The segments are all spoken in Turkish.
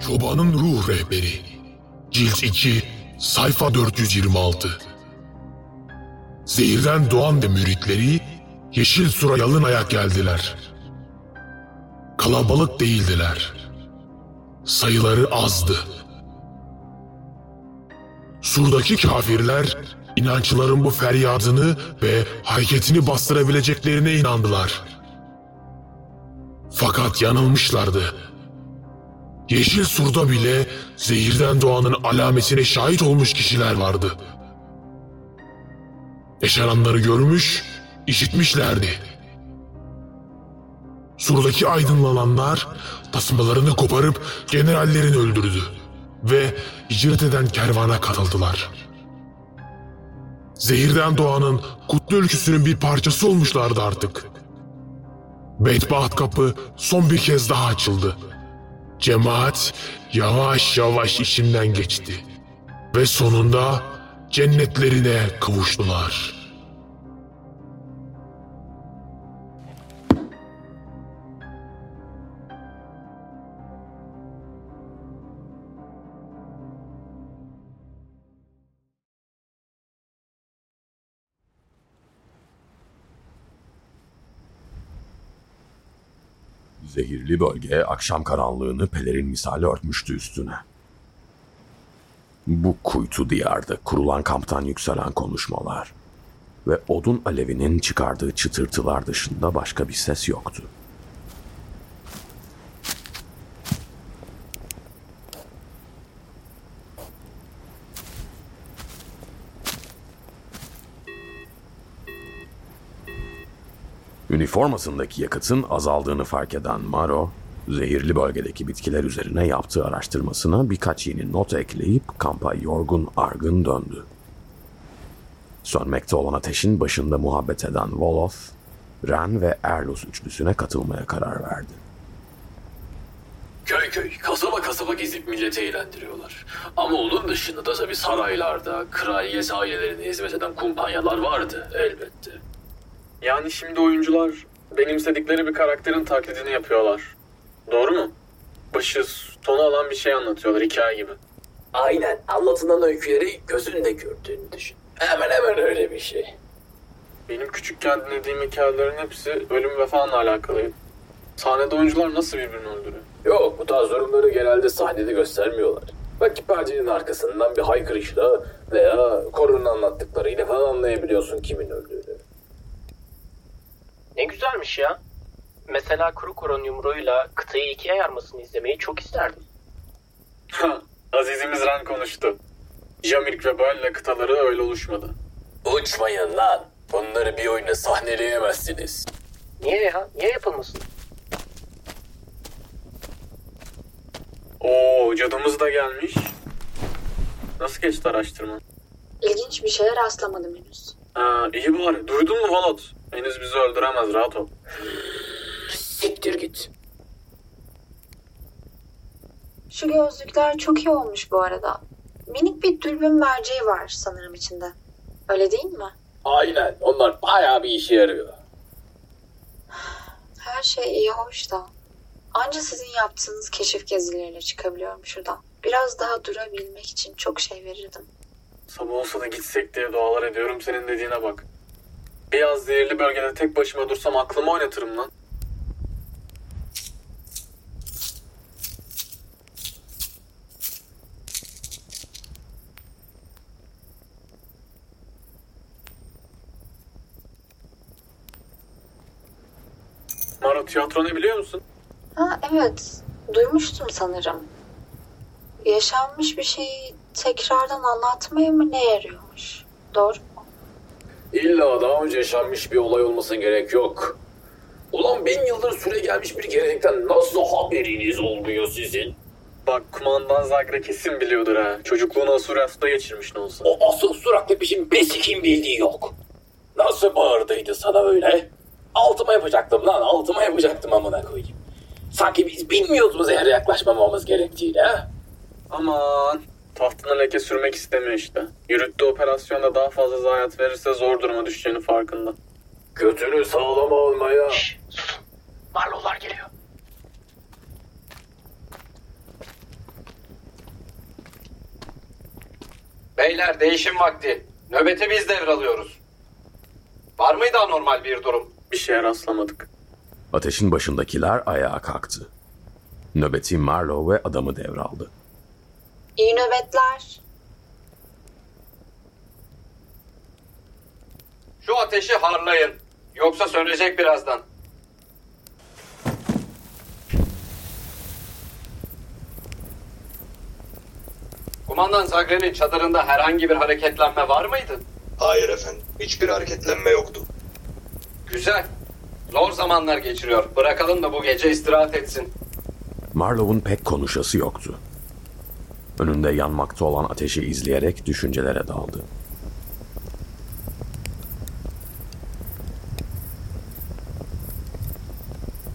Çobanın Ruh Rehberi Cilt 2 Sayfa 426 Zehirden doğan ve müritleri Yeşil Sur'a yalın ayak geldiler. Kalabalık değildiler. Sayıları azdı. Sur'daki kafirler inançların bu feryadını ve hareketini bastırabileceklerine inandılar. Fakat yanılmışlardı. Yeşil Sur'da bile zehirden doğanın alametine şahit olmuş kişiler vardı. Yaşananları görmüş, işitmişlerdi. Sur'daki aydınlananlar tasmalarını koparıp generallerini öldürdü ve hicret eden kervana katıldılar. Zehirden doğanın kutlu ülküsünün bir parçası olmuşlardı artık. Bedbaht kapı son bir kez daha açıldı. Cemaat yavaş yavaş işinden geçti. Ve sonunda cennetlerine kavuştular. Zehirli bölge akşam karanlığını pelerin misali örtmüştü üstüne. Bu kuytu diyarda kurulan kamptan yükselen konuşmalar ve odun alevinin çıkardığı çıtırtılar dışında başka bir ses yoktu. Üniformasındaki yakıtın azaldığını fark eden Maro, zehirli bölgedeki bitkiler üzerine yaptığı araştırmasına birkaç yeni not ekleyip kampa yorgun argın döndü. Sönmekte olan ateşin başında muhabbet eden Voloth, Ren ve Erlus üçlüsüne katılmaya karar verdi. Köy köy, kasaba kasaba gezip milleti eğlendiriyorlar. Ama onun dışında da tabii saraylarda, kraliyet ailelerini hizmet eden kumpanyalar vardı elbette. Yani şimdi oyuncular benimsedikleri bir karakterin taklidini yapıyorlar. Doğru mu? Başı sonu alan bir şey anlatıyorlar hikaye gibi. Aynen, anlatılan öyküleri gözünde gördüğünü düşün. Hemen hemen öyle bir şey. Benim küçükken dinlediğim hikayelerin hepsi ölüm ve falanla alakalıydı. Sahnede oyuncular nasıl birbirini öldürüyor? Yok, bu tarz durumları genelde sahnede göstermiyorlar. Belki perdenin arkasından bir haykırışla veya korunun anlattıklarıyla falan anlayabiliyorsun kimin öldüğünü. Ne güzelmiş ya. Mesela Kuru Koron yumruğuyla kıtayı ikiye yarmasını izlemeyi çok isterdim. Ha, Azizimiz Ren konuştu. Jamirk ve Bael'le kıtaları öyle oluşmadı. Uçmayın lan. Bunları bir oyuna sahneleyemezsiniz. Niye ya? Niye yapılmasın? Oo cadımız da gelmiş. Nasıl geçti araştırma? İlginç bir şeye rastlamadım henüz. Ha, iyi bari. Duydun mu Valot? Henüz bizi öldüremez rahat ol. Siktir git. Şu gözlükler çok iyi olmuş bu arada. Minik bir dürbün merceği var sanırım içinde. Öyle değil mi? Aynen, onlar bayağı bir işe yarıyor. Her şey iyi hoş da. Anca sizin yaptığınız keşif gezileriyle çıkabiliyorum şuradan. Biraz daha durabilmek için çok şey verirdim. Sabah olsa da gitsek diye dualar ediyorum senin dediğine bak. Biraz zehirli bölgede tek başıma dursam aklımı oynatırım lan. Maro tiyatro ne biliyor musun? Ha evet. Duymuştum sanırım. Yaşanmış bir şeyi tekrardan anlatmaya mı ne yarıyormuş? Doğru? İlla daha önce yaşanmış bir olay olmasına gerek yok. Ulan bin yıldır süre gelmiş bir gelenekten nasıl haberiniz olmuyor sizin? Bak kumandan Zagre kesin biliyordur ha. Çocukluğunu Asuryas'ta geçirmiş ne olsa. O asıl suratlı biçim besikin bildiği yok. Nasıl bağırdıydı sana öyle? Altıma yapacaktım lan altıma yapacaktım amına koyayım. Sanki biz bilmiyoruz mu zehre yaklaşmamamız gerektiğini ha? Aman. Tahtına leke sürmek istemiyor işte. Yürüttüğü operasyonda daha fazla zayiat verirse zor duruma düşeceğini farkında. Götünü sağlama olmaya. Şşş susun. Marlow'lar geliyor. Beyler değişim vakti. Nöbeti biz devralıyoruz. Var mıydı anormal bir durum? Bir şeye rastlamadık. Ateşin başındakiler ayağa kalktı. Nöbeti Marlowe ve adamı devraldı. İyi nöbetler. Şu ateşi harlayın. Yoksa sönecek birazdan. Kumandan Zagre'nin çadırında herhangi bir hareketlenme var mıydı? Hayır efendim. Hiçbir hareketlenme yoktu. Güzel. Zor zamanlar geçiriyor. Bırakalım da bu gece istirahat etsin. Marlowe'un pek konuşası yoktu. Önünde yanmakta olan ateşi izleyerek düşüncelere daldı.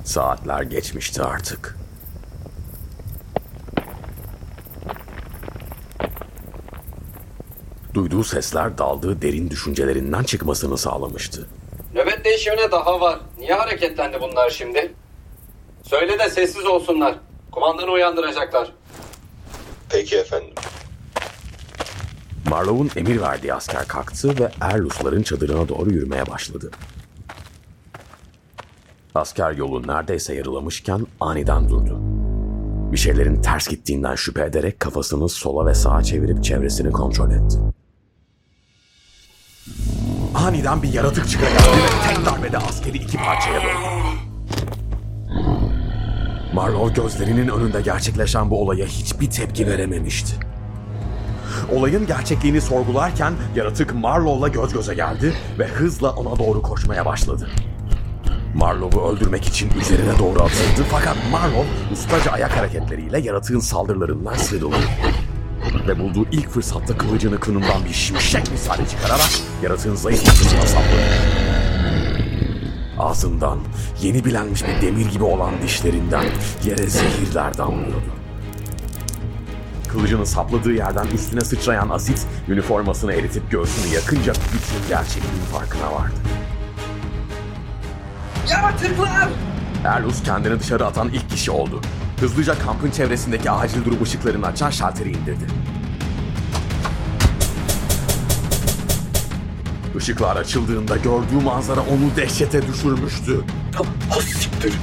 Saatler geçmişti artık. Duyduğu sesler daldığı derin düşüncelerinden çıkmasını sağlamıştı. Nöbet değişimine daha var. Niye hareketlendi bunlar şimdi? Söyle de sessiz olsunlar. Kumandanı uyandıracaklar. Peki efendim. Marlowe'un emir verdiği asker kalktı ve Erlusların çadırına doğru yürümeye başladı. Asker yolu neredeyse yarılamışken aniden durdu. Bir şeylerin ters gittiğinden şüphe ederek kafasını sola ve sağa çevirip çevresini kontrol etti. Aniden bir yaratık çıkageldi ve tek darbede askeri iki parçaya böldü. Marlowe gözlerinin önünde gerçekleşen bu olaya hiçbir tepki verememişti. Olayın gerçekliğini sorgularken yaratık Marlow'la göz göze geldi ve hızla ona doğru koşmaya başladı. Marlow'u öldürmek için üzerine doğru atıldı fakat Marlow ustaca ayak hareketleriyle yaratığın saldırılarından sıyrıldı. Ve bulduğu ilk fırsatta kılıcını kınından bir şimşek misali çıkararak yaratığın zayıf noktasına sapladı. Ağzından yeni bilenmiş bir demir gibi olan dişlerinden yere zehirler damlıyordu. Kılıcını sapladığı yerden üstüne sıçrayan asit üniformasını eritip göğsünü yakınca bütün gerçekliğin farkına vardı. Yaratıklar! Erlus kendini dışarı atan ilk kişi oldu. Hızlıca kampın çevresindeki acil durum ışıklarını açan şalteri indirdi. Işıklar açıldığında gördüğü manzara onu dehşete düşürmüştü. Ha siktir.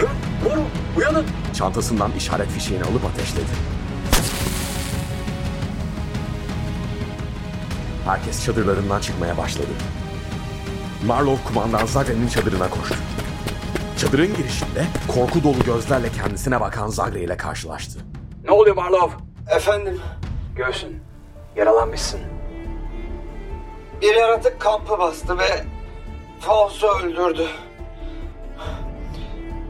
Rın, Boru, uyanın. Çantasından işaret fişeğini alıp ateşledi. Herkes çadırlarından çıkmaya başladı. Marlow kumandan Zagre'nin çadırına koştu. Çadırın girişinde korku dolu gözlerle kendisine bakan Zagre ile karşılaştı. Ne oluyor Marlov? Efendim, Göğsün. Yaralanmışsın. Bir yaratık kampı bastı ve Faust'u öldürdü.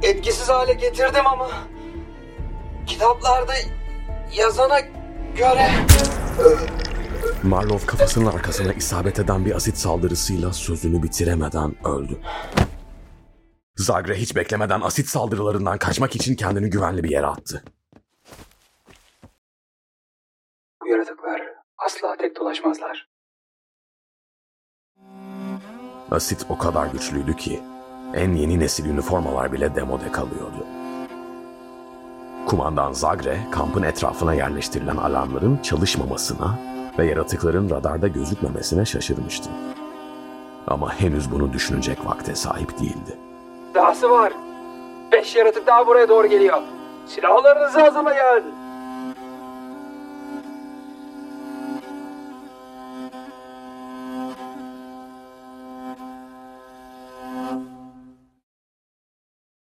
Etkisiz hale getirdim ama kitaplarda yazana göre... Marlow kafasının arkasına isabet eden bir asit saldırısıyla sözünü bitiremeden öldü. Zagre hiç beklemeden asit saldırılarından kaçmak için kendini güvenli bir yere attı. Bu yaratıklar asla tek dolaşmazlar. Asit o kadar güçlüydü ki en yeni nesil üniformalar bile demode kalıyordu. Kumandan Zagre kampın etrafına yerleştirilen alarmların çalışmamasına ve yaratıkların radarda gözükmemesine şaşırmıştı. Ama henüz bunu düşünecek vakte sahip değildi. Dahası var. Beş yaratık daha buraya doğru geliyor. Silahlarınızı hazırlayın.